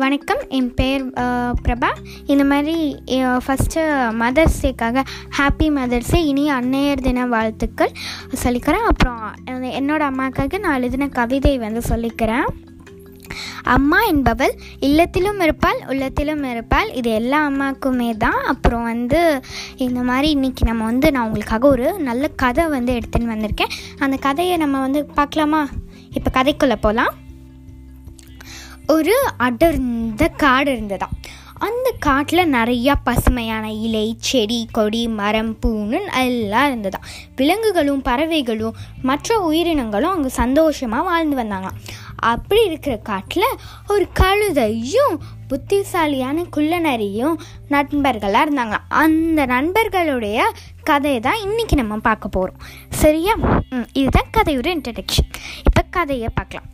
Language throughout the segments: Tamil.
வணக்கம். என் பேர் பிரபா. இந்த மாதிரி ஃபஸ்ட்டு மதர்ஸ் டேக்காக ஹாப்பி மதர்ஸ் டே இனி அன்னையர் தின வாழ்த்துக்கள் சொல்லிக்கிறேன். அப்புறம் என்னோடய அம்மாக்காக நான் எழுதின கவிதை வந்து சொல்லிக்கிறேன். அம்மா என்பவள் இல்லத்திலும் இருப்பாள் உள்ளத்திலும் இருப்பாள். இது எல்லா அம்மாக்குமே தான். அப்புறம் வந்து இந்த மாதிரி இன்றைக்கி நம்ம வந்து நான் உங்களுக்காக ஒரு நல்ல கதை வந்து எடுத்துன்னு வந்திருக்கேன். அந்த கதையை நம்ம வந்து பார்க்கலாமா? இப்போ கதைக்குள்ளே போகலாம் ஒரு அடர்ந்த காடு இருந்ததாம். அந்த காட்டில் நிறையா பசுமையான இலை செடி கொடி மரம் பூன்னு எல்லாம் இருந்ததா விலங்குகளும் பறவைகளும் மற்ற உயிரினங்களும் அங்கே சந்தோஷமாக வாழ்ந்து வந்தாங்களாம். அப்படி இருக்கிற காட்டில் ஒரு கழுதையும் புத்திசாலியான குள்ளநரியும் நண்பர்களாக இருந்தாங்க அந்த நண்பர்களுடைய கதையை தான் இன்றைக்கி நம்ம பார்க்க போகிறோம் சரியா? இதுதான் கதையோட இன்ட்ரடக்ஷன் இப்போ கதையை பார்க்கலாம்.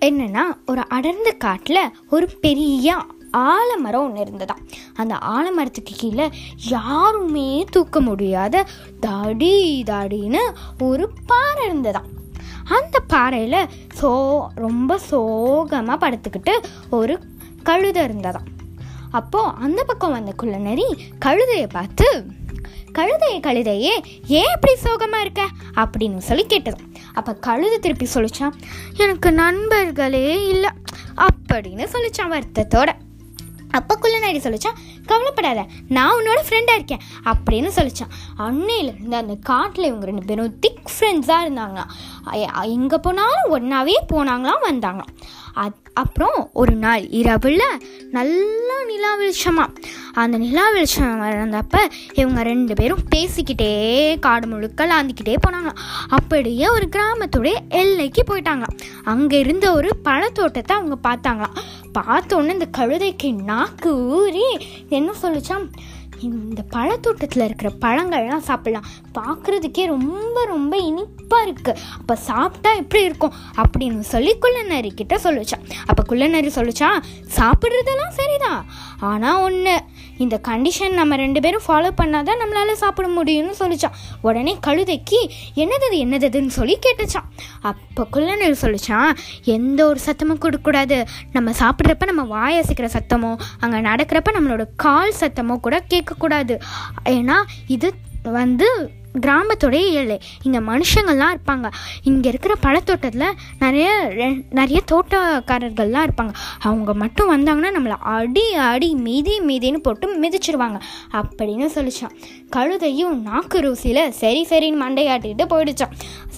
என்னன்னா ஒரு அடர்ந்த காட்டில் ஒரு பெரிய ஆலமரம் ஒன்று இருந்ததாம். அந்த ஆலமரத்துக்கு கீழே யாருமே தூக்க முடியாத தடி தடின்னு ஒரு பாறை இருந்ததாம். அந்த பாறையில் சோ ரொம்ப சோகமாக படுத்துக்கிட்டு ஒரு கழுதை இருந்ததாம். அப்போது அந்த பக்கம் வந்த குள்ளநரி கழுதையை பார்த்து கழுதையை கழுதையே ஏன் இப்படி சோகமாக இருக்க? அப்படின்னு சொல்லி கேட்டதாம். அப்போ கழுது திருப்பி சொல்லிச்சான் எனக்கு நண்பர்களே இல்லை அப்படின்னு சொல்லிச்சான் வருத்தத்தோட. அப்போ குள்ளநரி சொல்லிச்சான் கவலைப்படாத நான் உன்னோட ஃப்ரெண்டாக இருக்கேன் அப்படின்னு சொல்லிச்சான் அன்னையிலேருந்து அந்த காட்டில் இவங்க ரெண்டு பேரும் திக் ஃப்ரெண்ட்ஸாக இருந்தாங்களாம் எங்கே போனாலும் ஒன்றாவே போனாங்களாம் வந்தாங்களாம். அத் அப்புறம் ஒரு நாள் இரவில் நல்லா நிலா வெளிச்சமாக அந்த நிலா வெளிச்சம் வந்தப்ப இவங்க ரெண்டு பேரும் பேசிக்கிட்டே காடு முழுக்க லாந்திக்கிட்டே போனாங்களாம். அப்படியே ஒரு கிராமத்துடைய எல்லைக்கு போயிட்டாங்களாம். அங்கே இருந்த ஒரு பழத்தோட்டத்தை அவங்க பார்த்தாங்களாம். பார்த்தோன்னே இந்த கழுதைக்கு நாக்கு ஊறி என்ன சொல்லிச்சான் இந்த பழத்தோட்டத்தில் இருக்கிற பழங்கள்லாம் சாப்பிடலாம். பார்க்குறதுக்கே ரொம்ப ரொம்ப இனிப்பாக இருக்குது அப்போ சாப்பிட்டா எப்படி இருக்கும்? அப்படின்னு சொல்லி குள்ளநரி கிட்ட சொல்லிச்சான் அப்போ குள்ளநரி சொல்லிச்சா சாப்பிட்றதெல்லாம் சரிதான் ஆனால் ஒன்று இந்த கண்டிஷன் நம்ம ரெண்டு பேரும் ஃபாலோ பண்ணால் தான் நம்மளால் சாப்பிட முடியும்னு சொல்லிச்சான் உடனே கழுதைக்கு என்னது என்னதுன்னு சொல்லி கேட்டுச்சான் அப்போ குள்ளநரி சொல்லிச்சான் எந்த ஒரு சத்தமும் கொடுக்கக்கூடாது நம்ம சாப்பிட்றப்ப நம்ம வாயசிக்கிற சத்தமோ அங்கே நடக்கிறப்ப நம்மளோட கால் சத்தமோ கூட கேட்கக்கூடாது. ஏன்னா இது வந்து கிராமத்தோடைய எல்லை இங்கே மனுஷங்கள்லாம் இருப்பாங்க. இங்கே இருக்கிற பழத்தோட்டத்தில் நிறைய நிறைய தோட்டக்காரர்கள்லாம் இருப்பாங்க. அவங்க மட்டும் வந்தாங்கன்னா நம்மளை அடி அடி மீதி மீதின்னு போட்டு மிதிச்சிருவாங்க. அப்படின்னு சொல்லிச்சான். கழுதையும் நாக்கு ருசியில் சரி சரின்னு மண்டையாட்டிட்டு போயிடுச்சான்.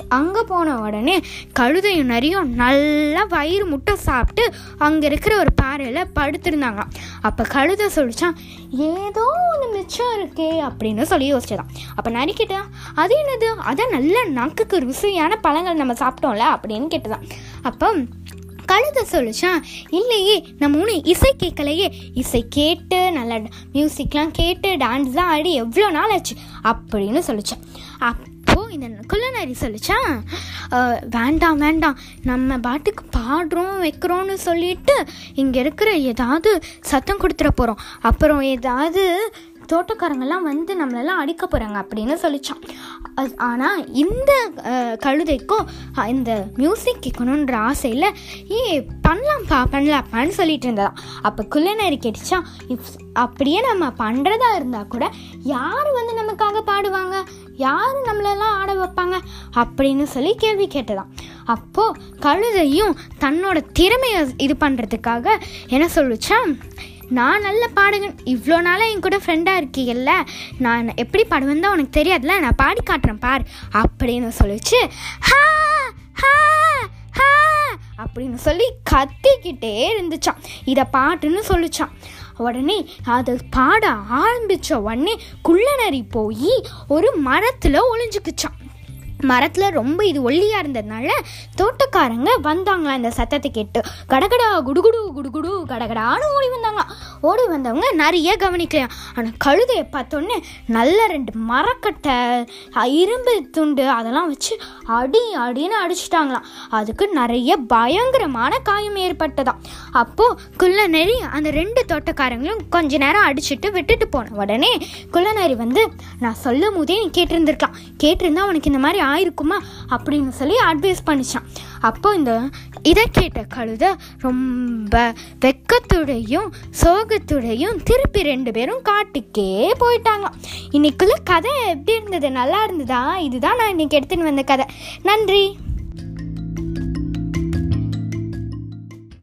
அங்கே போன உடனே கழுதையும் நிறையும் நல்லா வயிறு முட்டை சாப்பிட்டு அங்கே இருக்கிற ஒரு பாறையில் படுத்திருந்தாங்க. அப்போ கழுதை சொல்லிச்சான் ஏதோ ஒன்று மிச்சம் இருக்கே அப்படின்னு சொல்லி யோசிச்சதான் அப்போ நரிக்கிட்டான் அது என்னது? அதான் நல்ல நாக்குக்கு ருசியான பழங்கள் நம்ம சாப்பிட்டோம்ல அப்படின்னு கேட்டதான். அப்போ கழுதை சொல்லிச்சான் இல்லையே நம்ம ஒன்று இசை கேட்கலையே. இசை கேட்டு நல்லா மியூசிக்லாம் கேட்டு டான்ஸ்லாம் ஆடி எவ்வளோ நாள் ஆச்சு அப்படின்னு சொல்லிச்சான் அப்போது இந்த குள்ளநரி சொல்லிச்சான் வேண்டாம் வேண்டாம். நம்ம பாட்டுக்கு பாடுறோம் வைக்கிறோன்னு சொல்லிட்டு இங்கே இருக்கிற ஏதாவது சத்தம் கொடுத்துட போகிறோம் அப்புறம் ஏதாவது தோட்டக்காரங்கெல்லாம் வந்து நம்மளெல்லாம் அடிக்க போகிறாங்க அப்படின்னு சொல்லிச்சான். ஆனால் இந்த கழுதைக்கும் இந்த மியூசிக் கேட்கணுன்ற ஆசையில் ஏ பண்ணலாம்ப்பா பண்ணலாம்ப்பான்னு சொல்லிட்டு இருந்ததாம் அப்போ குள்ளநரி கேட்டுச்சா இப் அப்படியே நம்ம பண்ணுறதா இருந்தால் கூட யார் வந்து நமக்காக பாடுவாங்க? யார் நம்மளெல்லாம் ஆட வைப்பாங்க? அப்படின்னு சொல்லி கேள்வி கேட்டதாம் அப்போது கழுதையும் தன்னோட திறமையை இது பண்ணுறதுக்காக என்ன சொல்லுச்சா நான் நல்ல பாடுகன். இவ்வளோ நாளாக என் கூட ஃப்ரெண்டாக இருக்கீங்கல்ல? நான் எப்படி பாடுவேன் தான் உனக்கு தெரியாதுல நான் பாடி காட்டுறேன் பார். அப்படின்னு சொல்லிச்சு. ஹா ஹா ஹா அப்படின்னு சொல்லி கத்திக்கிட்டே இருந்துச்சான் இதை பாட்டுன்னு சொல்லிச்சான் உடனே அதை பாட ஆரம்பித்த உடனே குள்ளநரி போய் ஒரு மரத்தில் ஒளிஞ்சுக்குச்சான் மரத்தில் ரொம்ப இது ஒல்லியாக இருந்ததுனால தோட்டக்காரங்க வந்தாங்களாம் இந்த சத்தத்தை கேட்டு. கடகடா குடுகுடு குடுகுடு கடகடான்னு ஓடி வந்தாங்களாம். ஓடி வந்தவங்க நிறைய கவனிக்கலாம். ஆனால் கழுதையை பார்த்தோன்னே நல்ல ரெண்டு மரக்கட்டை இரும்பு துண்டு அதெல்லாம் வச்சு அடி அடின்னு அடிச்சிட்டாங்களாம். அதுக்கு நிறைய பயங்கரமான காயம் ஏற்பட்டதாம் அப்போது குள்ளநரி அந்த ரெண்டு தோட்டக்காரங்களும் கொஞ்ச நேரம் அடிச்சுட்டு விட்டுட்டு போன உடனே குள்ளநரி வந்து நான் சொல்லும் போதே நீ கேட்டிருந்திருக்கலாம். கேட்டிருந்தா உனக்கு இந்த மாதிரி ஆயிருக்குமா? அப்படின்னு சொல்லி அட்வைஸ் பண்ணிச்சான் அப்போ இந்த இதை கேட்ட கழுதை ரொம்ப வெக்கத்துடையும் யோகத்துடையும் திருப்பி ரெண்டு பேரும் காட்டுக்கே போயிட்டாங்களாம். இன்னைக்குள்ள கதை எப்படி இருந்தது? நல்லா இருந்ததா? இதுதான் நான் இன்னைக்கு எடுத்துன்னு வந்த கதை. நன்றி.